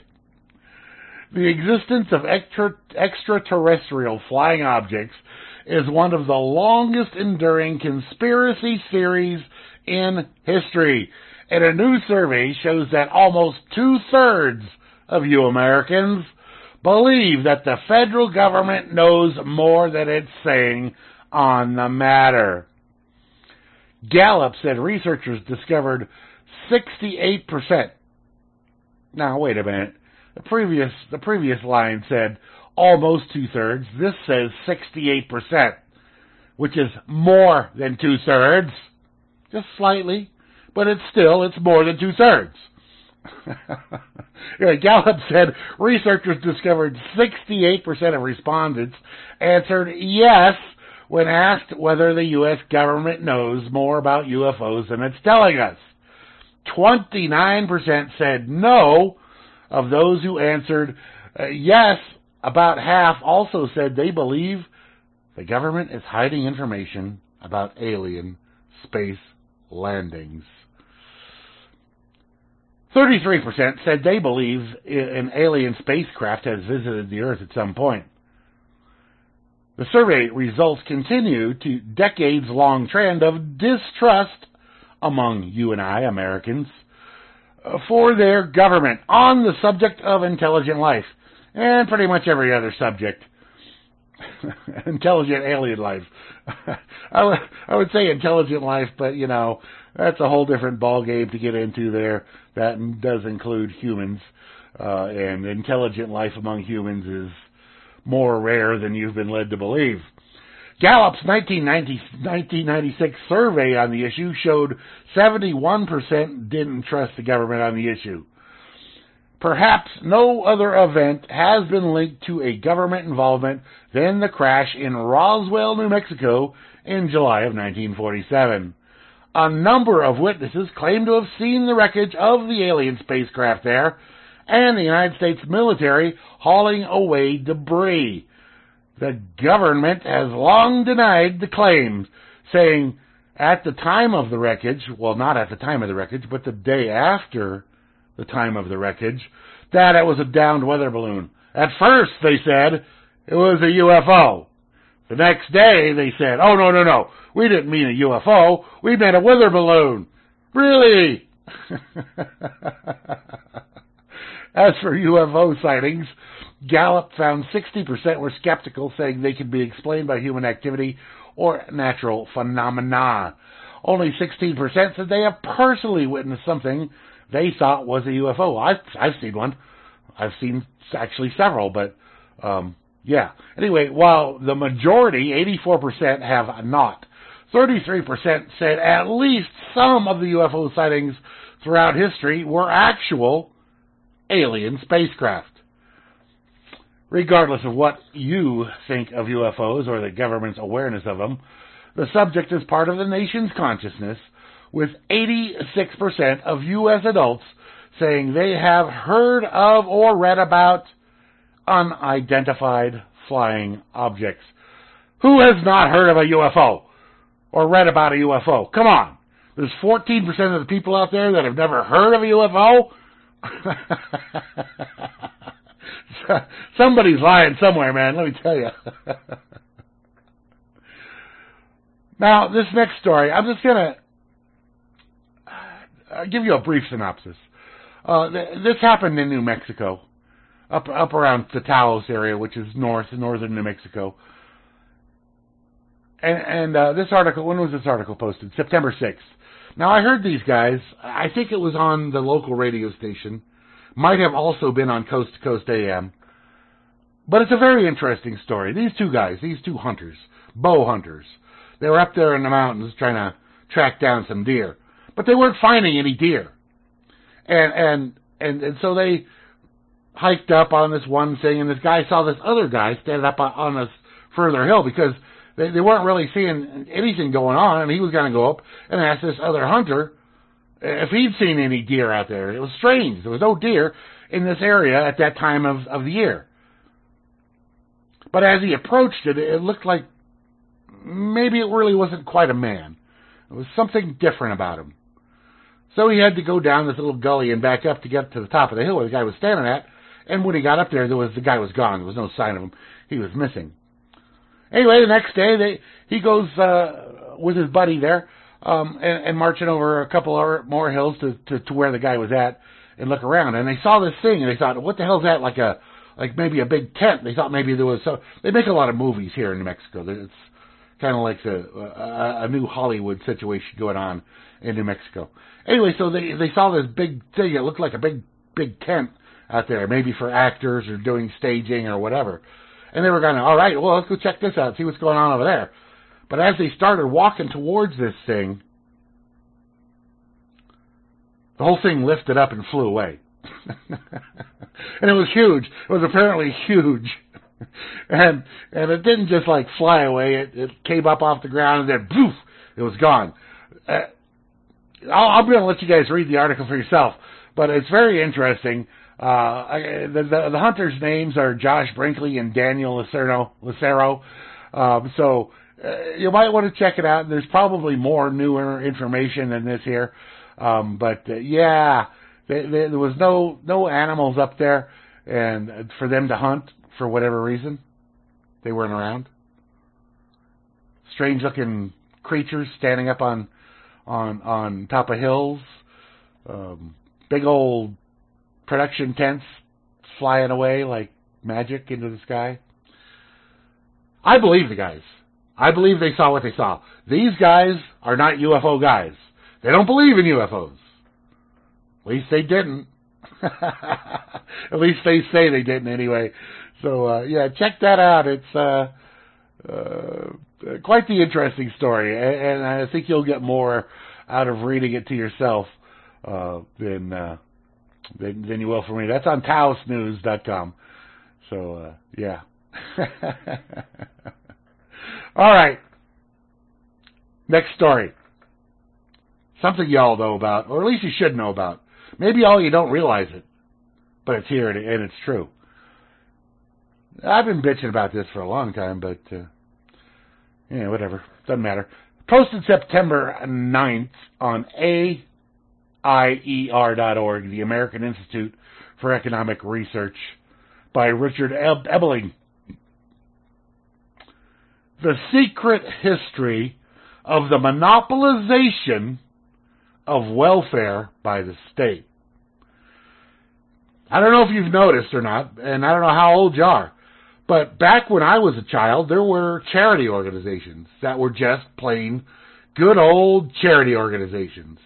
The existence of extra, extraterrestrial flying objects is one of the longest enduring conspiracy theories in history and a new survey shows that almost two thirds of you Americans believe that the federal government knows more than it's saying on the matter. Gallup said researchers discovered 68%. Now, wait a minute. The previous, the previous line said almost two thirds. This says 68%, which is more than two thirds. Just slightly but it's still it's more than two thirds. Gallup said researchers discovered 68% of respondents answered yes when asked whether the U.S. government knows more about UFOs than it's telling us. 29% said no of those who answered uh, yes. About half also said they believe the government is hiding information about alien space landings. 33% said they believe an alien spacecraft has visited the Earth at some point. The survey results continue to decades long trend of distrust among you and I, Americans, for their government on the subject of intelligent life and pretty much every other subject. intelligent alien life. I would, say intelligent life, but you know, that's a whole different ballgame to get into there. That does include humans, uh, and intelligent life among humans is more rare than you've been led to believe. Gallup's 1990, 1996 survey on the issue showed 71% didn't trust the government on the issue. Perhaps no other event has been linked to a government involvement than the crash in Roswell, New Mexico in July of 1947. A number of witnesses claim to have seen the wreckage of the alien spacecraft there and the United States military hauling away debris. The government has long denied the claims, saying at the time of the wreckage, well, not at the time of the wreckage, but the day after the time of the wreckage, that it was a downed weather balloon. At first, they said it was a UFO. The next day, they said, oh, no, no, no, we didn't mean a UFO, we meant a weather balloon. Really? As for UFO sightings, Gallup found 60% were skeptical, saying they could be explained by human activity or natural phenomena. Only 16% said they have personally witnessed something they thought was a UFO. I've, I've seen one. I've seen actually several, but um, yeah. Anyway, while the majority, 84%, have not, 33% said at least some of the UFO sightings throughout history were actual alien spacecraft. Regardless of what you think of UFOs or the government's awareness of them, the subject is part of the nation's consciousness, with 86% of U.S. adults saying they have heard of or read about unidentified flying objects. Who has not heard of a UFO or read about a UFO? Come on. There's 14% of the people out there that have never heard of a UFO. Somebody's lying somewhere, man. Let me tell you. now, this next story, I'm just gonna uh, give you a brief synopsis. Uh, th- this happened in New Mexico, up up around the Taos area, which is north northern New Mexico. And, and uh, this article, when was this article posted? September 6th. Now I heard these guys. I think it was on the local radio station. Might have also been on Coast to Coast AM. But it's a very interesting story. These two guys, these two hunters, bow hunters, they were up there in the mountains trying to track down some deer, but they weren't finding any deer. And and and, and so they hiked up on this one thing, and this guy saw this other guy standing up on this further hill because they, they weren't really seeing anything going on, and he was going to go up and ask this other hunter if he'd seen any deer out there. It was strange. There was no deer in this area at that time of, of the year. But as he approached it, it looked like maybe it really wasn't quite a man. There was something different about him. So he had to go down this little gully and back up to get to the top of the hill where the guy was standing at. And when he got up there, there was the guy was gone. There was no sign of him. He was missing. Anyway, the next day, they, he goes uh, with his buddy there um, and, and marching over a couple more hills to, to to where the guy was at and look around. And they saw this thing and they thought, "What the hell's that? Like a like maybe a big tent?" They thought maybe there was so. They make a lot of movies here in New Mexico. It's kind of like a, a, a new Hollywood situation going on in New Mexico. Anyway, so they they saw this big thing. It looked like a big big tent out there, maybe for actors or doing staging or whatever. And they were going, all right, well, let's go check this out, see what's going on over there. But as they started walking towards this thing, the whole thing lifted up and flew away. and it was huge. It was apparently huge. and and it didn't just like fly away. It, it came up off the ground and then poof, it was gone. Uh, I'll, I'm going to let you guys read the article for yourself, but it's very interesting. Uh, I, the, the, the hunters' names are Josh Brinkley and Daniel Lucero. Lucero. Um, so uh, you might want to check it out. There's probably more newer information than this here, um, but uh, yeah, they, they, there was no no animals up there, and for them to hunt for whatever reason, they weren't around. Strange looking creatures standing up on on on top of hills, um, big old production tents flying away like magic into the sky. I believe the guys. I believe they saw what they saw. These guys are not UFO guys. They don't believe in UFOs. At least they didn't. At least they say they didn't anyway. So uh, yeah, check that out. It's uh, uh, quite the interesting story, and, I think you'll get more out of reading it to yourself uh, than uh, than, than you will for me. That's on taosnews.com. So, uh, yeah. All right. Next story. Something y'all know about, or at least you should know about. Maybe all you don't realize it, but it's here and it's true. I've been bitching about this for a long time, but uh, yeah, whatever. Doesn't matter. Posted September 9th on AIER.org, the American Institute for Economic Research, by Richard Ebeling. The secret history of the monopolization of welfare by the state. I don't know if you've noticed or not, and I don't know how old you are, but back when I was a child, there were charity organizations that were just plain good old charity organizations.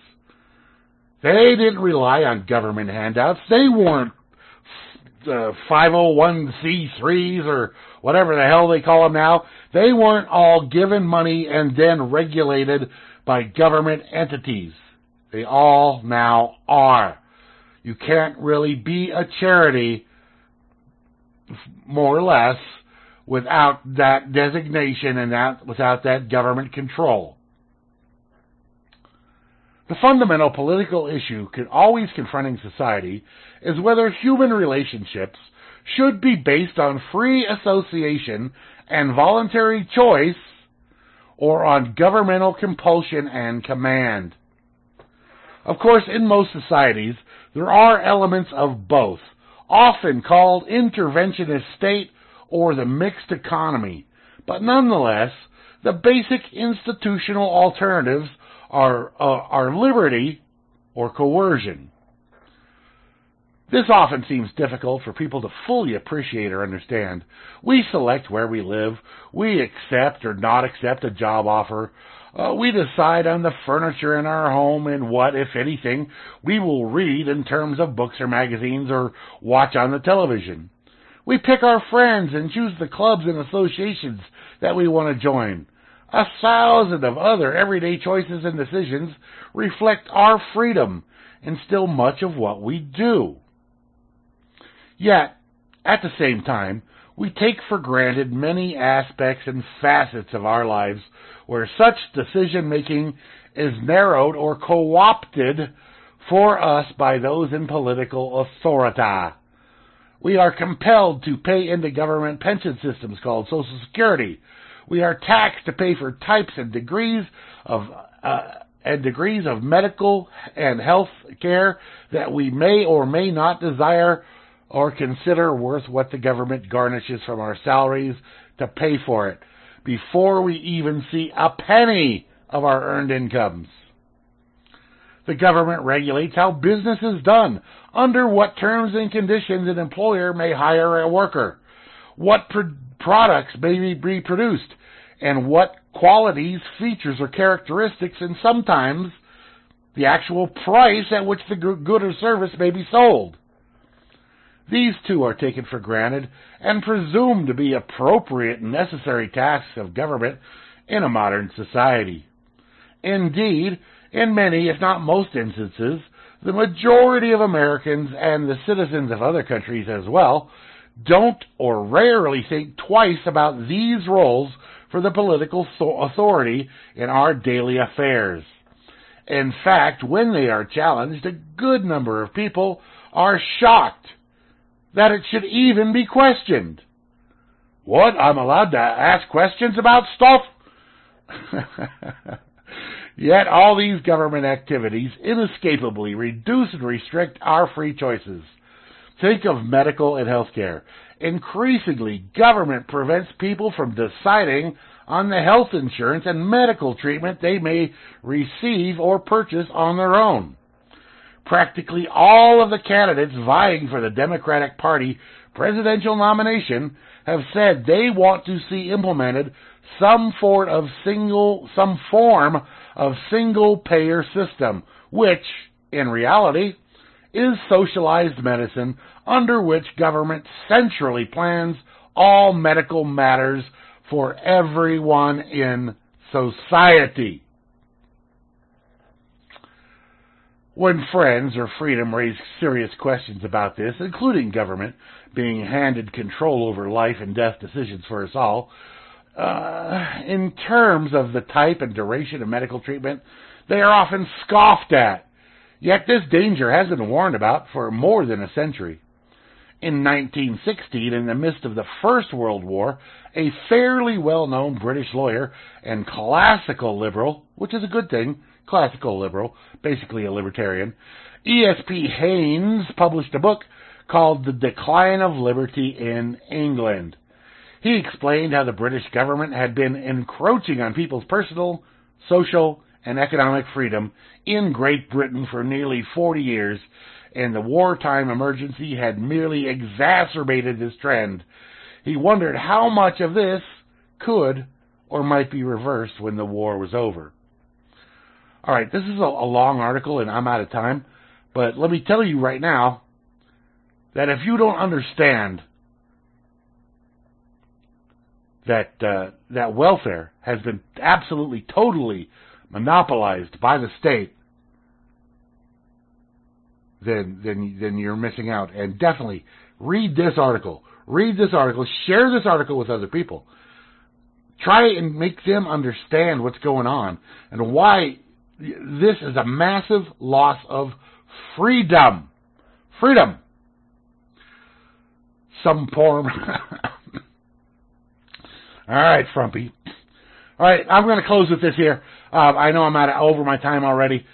They didn't rely on government handouts. They weren't uh, 501c3s or whatever the hell they call them now. They weren't all given money and then regulated by government entities. They all now are. You can't really be a charity, more or less, without that designation and that without that government control. The fundamental political issue always confronting society is whether human relationships should be based on free association and voluntary choice or on governmental compulsion and command. Of course, in most societies, there are elements of both, often called interventionist state or the mixed economy, but nonetheless, the basic institutional alternatives are, uh, are liberty or coercion. This often seems difficult for people to fully appreciate or understand. We select where we live. We accept or not accept a job offer. Uh, we decide on the furniture in our home and what, if anything, we will read in terms of books or magazines or watch on the television. We pick our friends and choose the clubs and associations that we want to join. A thousand of other everyday choices and decisions reflect our freedom and still much of what we do. Yet, at the same time, we take for granted many aspects and facets of our lives where such decision making is narrowed or co-opted for us by those in political authority. We are compelled to pay into government pension systems called Social Security, we are taxed to pay for types and degrees of uh, and degrees of medical and health care that we may or may not desire or consider worth what the government garnishes from our salaries to pay for it before we even see a penny of our earned incomes. The government regulates how business is done, under what terms and conditions an employer may hire a worker, what pro- products may be produced, and what qualities, features, or characteristics, and sometimes the actual price at which the good or service may be sold. These two are taken for granted and presumed to be appropriate and necessary tasks of government in a modern society. Indeed, in many, if not most instances, the majority of Americans and the citizens of other countries as well don't or rarely think twice about these roles for the political authority in our daily affairs. In fact, when they are challenged, a good number of people are shocked that it should even be questioned. What? I'm allowed to ask questions about stuff? Yet all these government activities inescapably reduce and restrict our free choices. Think of medical and health care. Increasingly, government prevents people from deciding on the health insurance and medical treatment they may receive or purchase on their own. Practically all of the candidates vying for the Democratic Party presidential nomination have said they want to see implemented some form of single some form of single payer system which in reality is socialized medicine under which government centrally plans all medical matters for everyone in society. When friends or freedom raise serious questions about this, including government being handed control over life and death decisions for us all, uh, in terms of the type and duration of medical treatment, they are often scoffed at. Yet this danger has been warned about for more than a century. In 1916, in the midst of the First World War, a fairly well-known British lawyer and classical liberal, which is a good thing, classical liberal, basically a libertarian, E.S.P. Haynes published a book called The Decline of Liberty in England. He explained how the British government had been encroaching on people's personal, social, and economic freedom in Great Britain for nearly 40 years, and the wartime emergency had merely exacerbated this trend. He wondered how much of this could or might be reversed when the war was over. All right, this is a, a long article and I'm out of time, but let me tell you right now that if you don't understand that uh, that welfare has been absolutely totally monopolized by the state, then then then you're missing out. And definitely read this article. Read this article. Share this article with other people. Try and make them understand what's going on and why this is a massive loss of freedom. Freedom. Some form. All right, Frumpy. All right, I'm going to close with this here. Uh, I know I'm out of, over my time already,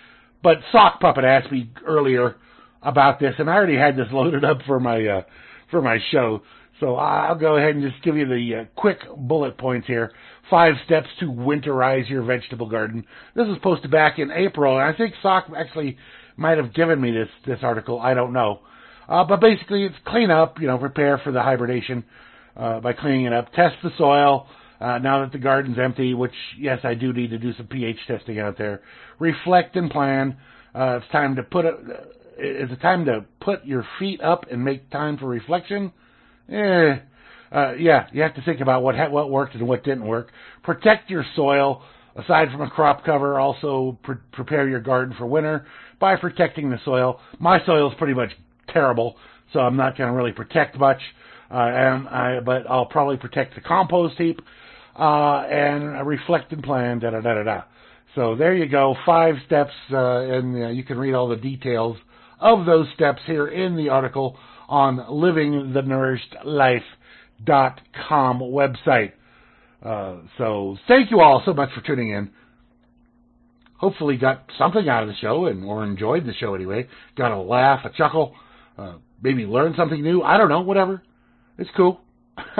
but Sock Puppet asked me earlier about this, and I already had this loaded up for my uh, for my show. So I'll go ahead and just give you the uh, quick bullet points here. Five steps to winterize your vegetable garden. This was posted back in April, and I think Sock actually might have given me this this article. I don't know, uh, but basically it's clean up, you know, prepare for the hibernation uh, by cleaning it up. Test the soil uh, now that the garden's empty, which yes, I do need to do some pH testing out there. Reflect and plan. Uh, it's time to put is it time to put your feet up and make time for reflection? Eh, uh, yeah, you have to think about what what worked and what didn't work. Protect your soil. Aside from a crop cover, also pre- prepare your garden for winter by protecting the soil. My soil is pretty much terrible, so I'm not going to really protect much. Uh, and I, but I'll probably protect the compost heap uh, and reflect and plan. Da da da da da. So there you go, five steps, uh, and uh, you can read all the details of those steps here in the article on livingthenourishedlife.com website. Uh, so thank you all so much for tuning in. Hopefully got something out of the show and or enjoyed the show anyway. Got a laugh, a chuckle, uh, maybe learned something new. I don't know, whatever. It's cool.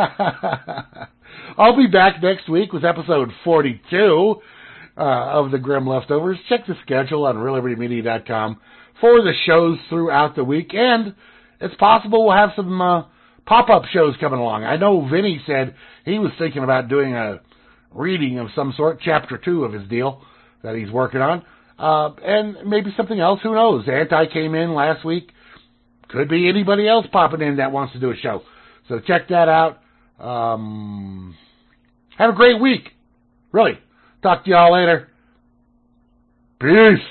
I'll be back next week with episode 42 uh, of the Grim Leftovers. Check the schedule on RealLibertyMedia.com for the shows throughout the week, and it's possible we'll have some uh, pop-up shows coming along. I know Vinny said he was thinking about doing a reading of some sort, chapter two of his deal that he's working on, uh, and maybe something else. Who knows? Anti came in last week. Could be anybody else popping in that wants to do a show. So check that out. Um, have a great week. Really. Talk to y'all later. Peace.